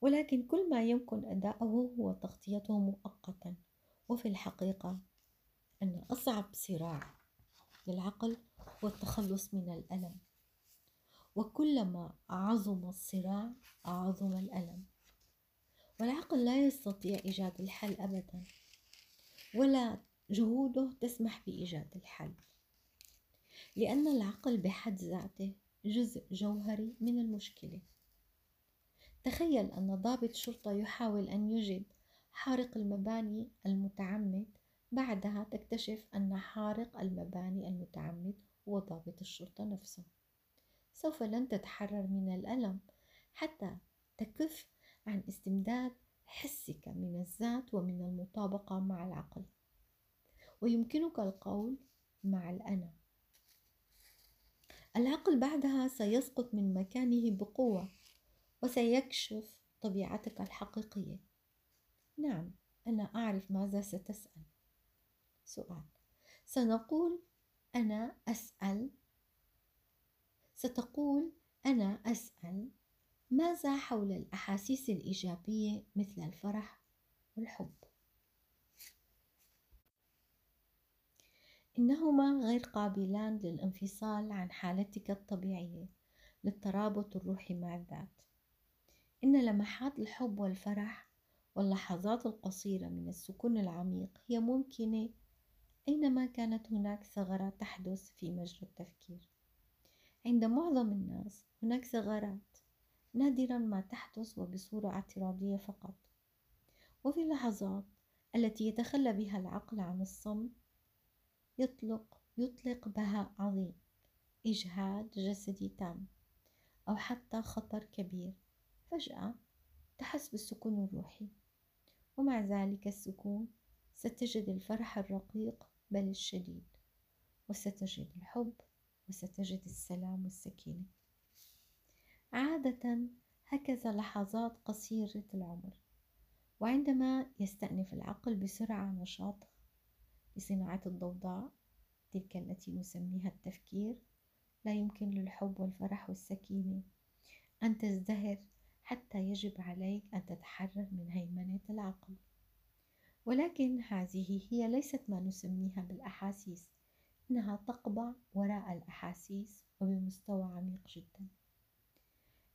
ولكن كل ما يمكن أداؤه هو تغطيته مؤقتا. وفي الحقيقة أن أصعب صراع للعقل هو التخلص من الألم. وكلما عظم الصراع أعظم الألم. والعقل لا يستطيع إيجاد الحل أبدا ولا جهوده تسمح بإيجاد الحل لأن العقل بحد ذاته جزء جوهري من المشكلة. تخيل أن ضابط شرطة يحاول أن يجد حارق المباني المتعمد بعدها تكتشف أن حارق المباني المتعمد هو ضابط الشرطة نفسه. سوف لن تتحرر من الألم حتى تكف عن استمداد حسك من الذات ومن المطابقة مع العقل. ويمكنك القول مع الأنا. العقل بعدها سيسقط من مكانه بقوة وسيكشف طبيعتك الحقيقية. نعم أنا أعرف ماذا ستسأل. سؤال سنقول أنا أسأل؟ ستقول أنا أسأل ماذا حول الأحاسيس الإيجابية مثل الفرح والحب؟ إنهما غير قابلان للانفصال عن حالتك الطبيعية للترابط الروحي مع الذات إن لمحات الحب والفرح واللحظات القصيرة من السكون العميق هي ممكنة أينما كانت هناك ثغرة تحدث في مجرى التفكير عند معظم الناس هناك ثغرات نادرا ما تحدث وبصورة اعتراضية فقط. وفي اللحظات التي يتخلى بها العقل عن الصمت يطلق يطلق بهاء عظيم إجهاد جسدي تام أو حتى خطر كبير. فجأة تحس بالسكون الروحي ومع ذلك السكون ستجد الفرح الرقيق بل الشديد وستجد الحب وستجد السلام والسكينة. عادة هكذا لحظات قصيرة العمر وعندما يستأنف العقل بسرعة نشاطه بصناعة الضوضاء تلك التي نسميها التفكير لا يمكن للحب والفرح والسكينة أن تزدهر حتى يجب عليك أن تتحرر من هيمنة العقل. ولكن هذه هي ليست ما نسميها بالأحاسيس إنها تقبع وراء الأحاسيس وبمستوى عميق جدا.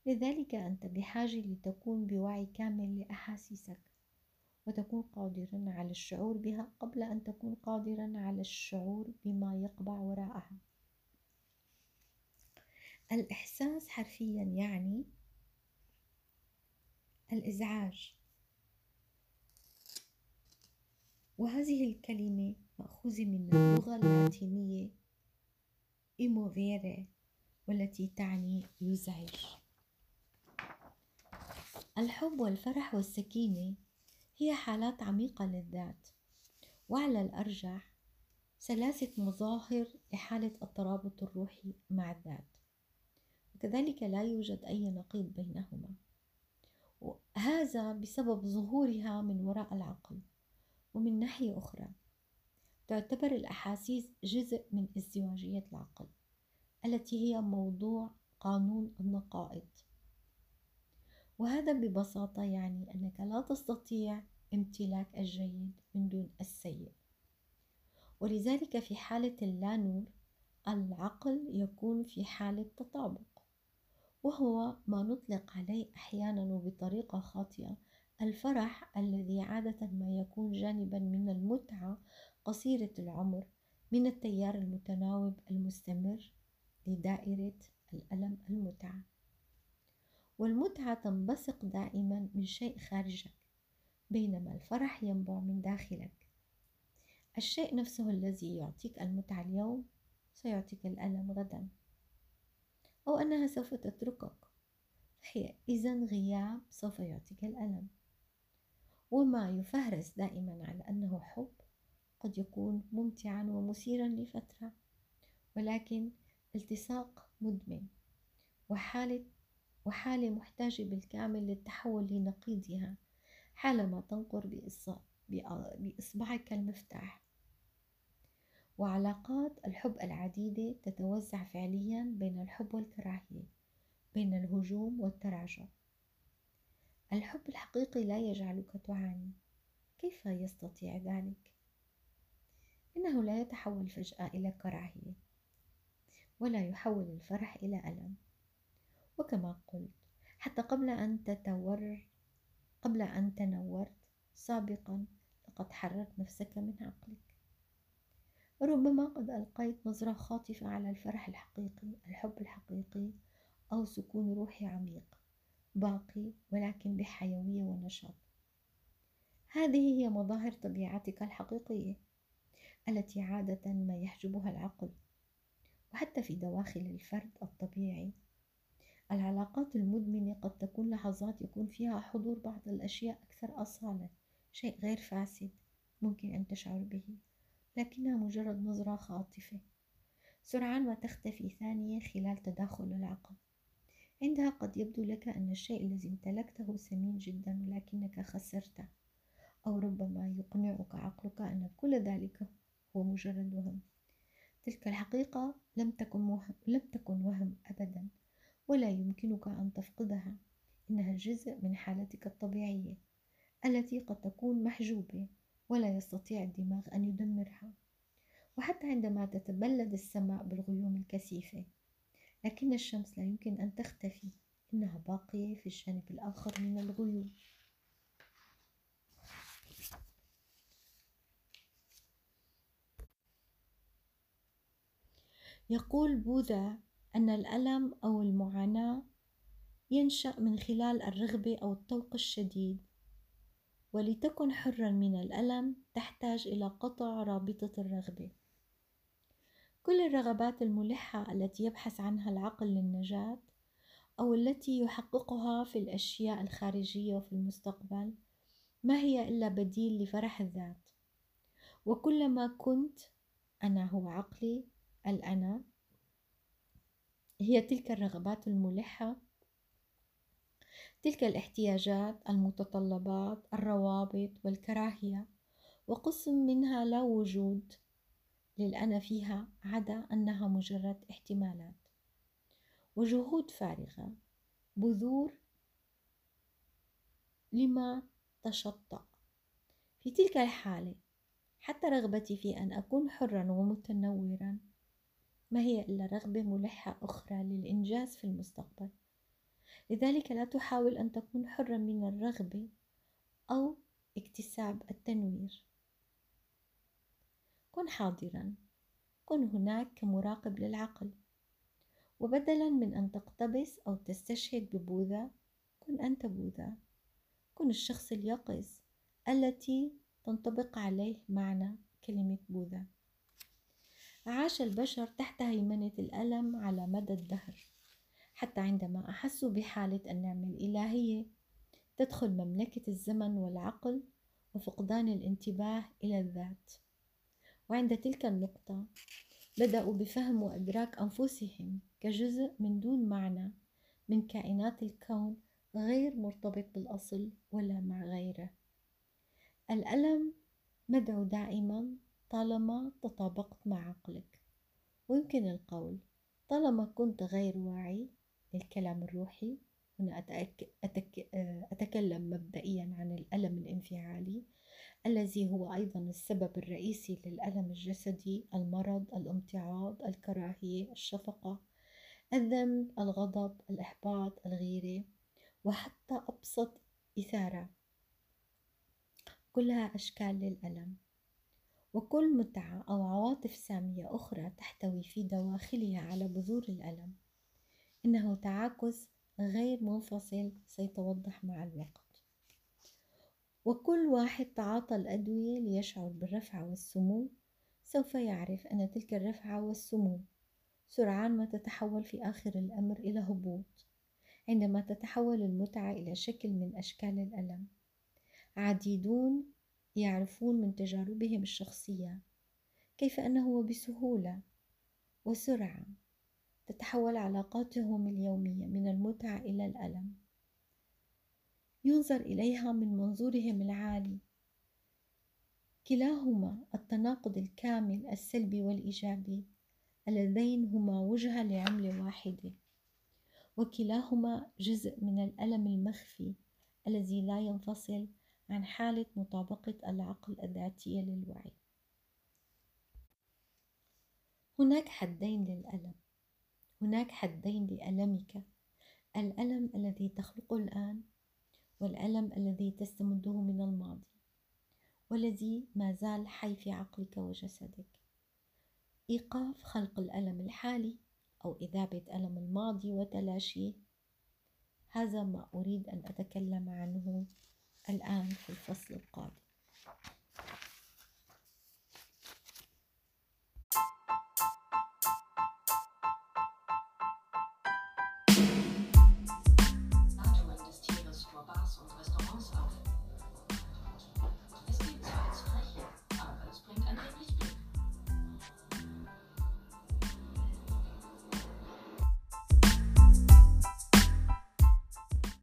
لذلك أنت بحاجة لتكون بوعي كامل لأحاسيسك وتكون قادرا على الشعور بها قبل أن تكون قادرا على الشعور بما يقبع وراءها. الإحساس حرفيا يعني الإزعاج. وهذه الكلمة مأخوذة من اللغة اللاتينية إيموفيري والتي تعني يزعج. الحب والفرح والسكينة هي حالات عميقة للذات. وعلى الأرجح ثلاثة مظاهر لحالة الترابط الروحي مع الذات. وكذلك لا يوجد أي نقيض بينهما. هذا بسبب ظهورها من وراء العقل ومن ناحية أخرى. تعتبر الأحاسيس جزء من ازدواجية العقل التي هي موضوع قانون النقائض. وهذا ببساطة يعني أنك لا تستطيع امتلاك الجيد من دون السيء. ولذلك في حالة اللا نور العقل يكون في حالة تطابق وهو ما نطلق عليه أحيانا وبطريقة خاطئة الفرح الذي عادة ما يكون جانبا من المتعة قصيرة العمر من التيار المتناوب المستمر لدائرة الألم المتعة. والمتعة تنبثق دائما من شيء خارجك بينما الفرح ينبع من داخلك. الشيء نفسه الذي يعطيك المتعة اليوم سيعطيك الألم غدا أو أنها سوف تتركك. فهي إذا غياب سوف يعطيك الألم. وما يفهرس دائما على أنه حب قد يكون ممتعا ومثيرا لفترة ولكن التصاق مدمن وحالة وحالة محتاجة بالكامل للتحول لنقيضها حالما تنقر بإصبعك المفتاح. وعلاقات الحب العديدة تتوزع فعليا بين الحب والكراهية بين الهجوم والتراجع. الحب الحقيقي لا يجعلك تعاني. كيف يستطيع ذلك؟ إنه لا يتحول فجأة إلى كراهية ولا يحول الفرح إلى ألم. وكما قلت حتى قبل أن تتور قبل أن تنورت سابقا لقد حررت نفسك من عقلك. ربما قد ألقيت نظرة خاطفة على الفرح الحقيقي الحب الحقيقي أو سكون روحي عميق باقي ولكن بحيوية ونشاط. هذه هي مظاهر طبيعتك الحقيقية التي عادة ما يحجبها العقل. وحتى في دواخل الفرد الطبيعي العلاقات المدمنة قد تكون لحظات يكون فيها حضور بعض الأشياء أكثر أصالة شيء غير فاسد ممكن أن تشعر به لكنها مجرد نظرة خاطفة. سرعان ما تختفي ثانية خلال تداخل العقل. عندها قد يبدو لك أن الشيء الذي امتلكته ثمين جدا ولكنك خسرته أو ربما يقنعك عقلك أن كل ذلك هو مجرد وهم. تلك الحقيقة لم تكن وهم لم تكن وهم أبدا. ولا يمكنك أن تفقدها. إنها جزء من حالتك الطبيعية التي قد تكون محجوبة ولا يستطيع الدماغ أن يدمرها. وحتى عندما تتبلد السماء بالغيوم الكثيفة لكن الشمس لا يمكن أن تختفي. إنها باقية في الجانب الآخر من الغيوم. يقول بوذا أن الألم أو المعاناة ينشأ من خلال الرغبة أو الطوق الشديد. ولتكن حرا من الألم تحتاج إلى قطع رابطة الرغبة. كل الرغبات الملحة التي يبحث عنها العقل للنجاة أو التي يحققها في الأشياء الخارجية وفي المستقبل ما هي إلا بديل لفرح الذات. وكلما كنت أنا هو عقلي الأنا هي تلك الرغبات الملحة تلك الاحتياجات المتطلبات الروابط والكراهية وقسم منها لا وجود للأنا فيها عدا أنها مجرد احتمالات. وجهود فارغة بذور لما تشطأ. في تلك الحالة حتى رغبتي في أن أكون حرا ومتنورا ما هي إلا رغبة ملحة أخرى للإنجاز في المستقبل. لذلك لا تحاول أن تكون حرا من الرغبة أو اكتساب التنوير. كن حاضرا. كن هناك كمراقب للعقل. وبدلا من أن تقتبس أو تستشهد ببوذا كن أنت بوذا. كن الشخص اليقظ التي تنطبق عليه معنى كلمة بوذا. عاش البشر تحت هيمنة الألم على مدى الدهر حتى عندما أحسوا بحالة النعمة الإلهية تدخل مملكة الزمن والعقل وفقدان الانتباه إلى الذات. وعند تلك النقطة بدأوا بفهم وإدراك أنفسهم كجزء من دون معنى من كائنات الكون غير مرتبط بالأصل ولا مع غيره. الألم مدعو دائما طالما تطابقت مع عقلك. ويمكن القول طالما كنت غير واعي للكلام الروحي هنا أتك... أتك... أتكلم مبدئيا عن الألم الانفعالي الذي هو أيضا السبب الرئيسي للألم الجسدي المرض الامتعاض الكراهية الشفقة الذنب الغضب الإحباط الغيرة وحتى أبسط إثارة. كلها أشكال للألم. وكل متعة أو عواطف سامية أخرى تحتوي في دواخلها على بذور الألم. إنه تعاكس غير منفصل سيتوضح مع الوقت. وكل واحد تعاطى الأدوية ليشعر بالرفعة والسمو. سوف يعرف أن تلك الرفعة والسمو سرعان ما تتحول في آخر الأمر إلى هبوط عندما تتحول المتعة إلى شكل من أشكال الألم. عديدون يعرفون من تجاربهم الشخصية كيف أنه بسهولة وسرعة تتحول علاقاتهم اليومية من المتعة إلى الألم. ينظر إليها من منظورهم العالي. كلاهما التناقض الكامل السلبي والإيجابي اللذين هما وجهة لعملة واحدة وكلاهما جزء من الألم المخفي الذي لا ينفصل عن حالة مطابقة العقل الذاتية للوعي. هناك حدين للألم. هناك حدين لألمك. الألم الذي تخلقه الآن والألم الذي تستمده من الماضي والذي ما زال حي في عقلك وجسدك. إيقاف خلق الألم الحالي أو إذابة ألم الماضي وتلاشيه. هذا ما أريد أن أتكلم عنه الآن في الفصل القادم.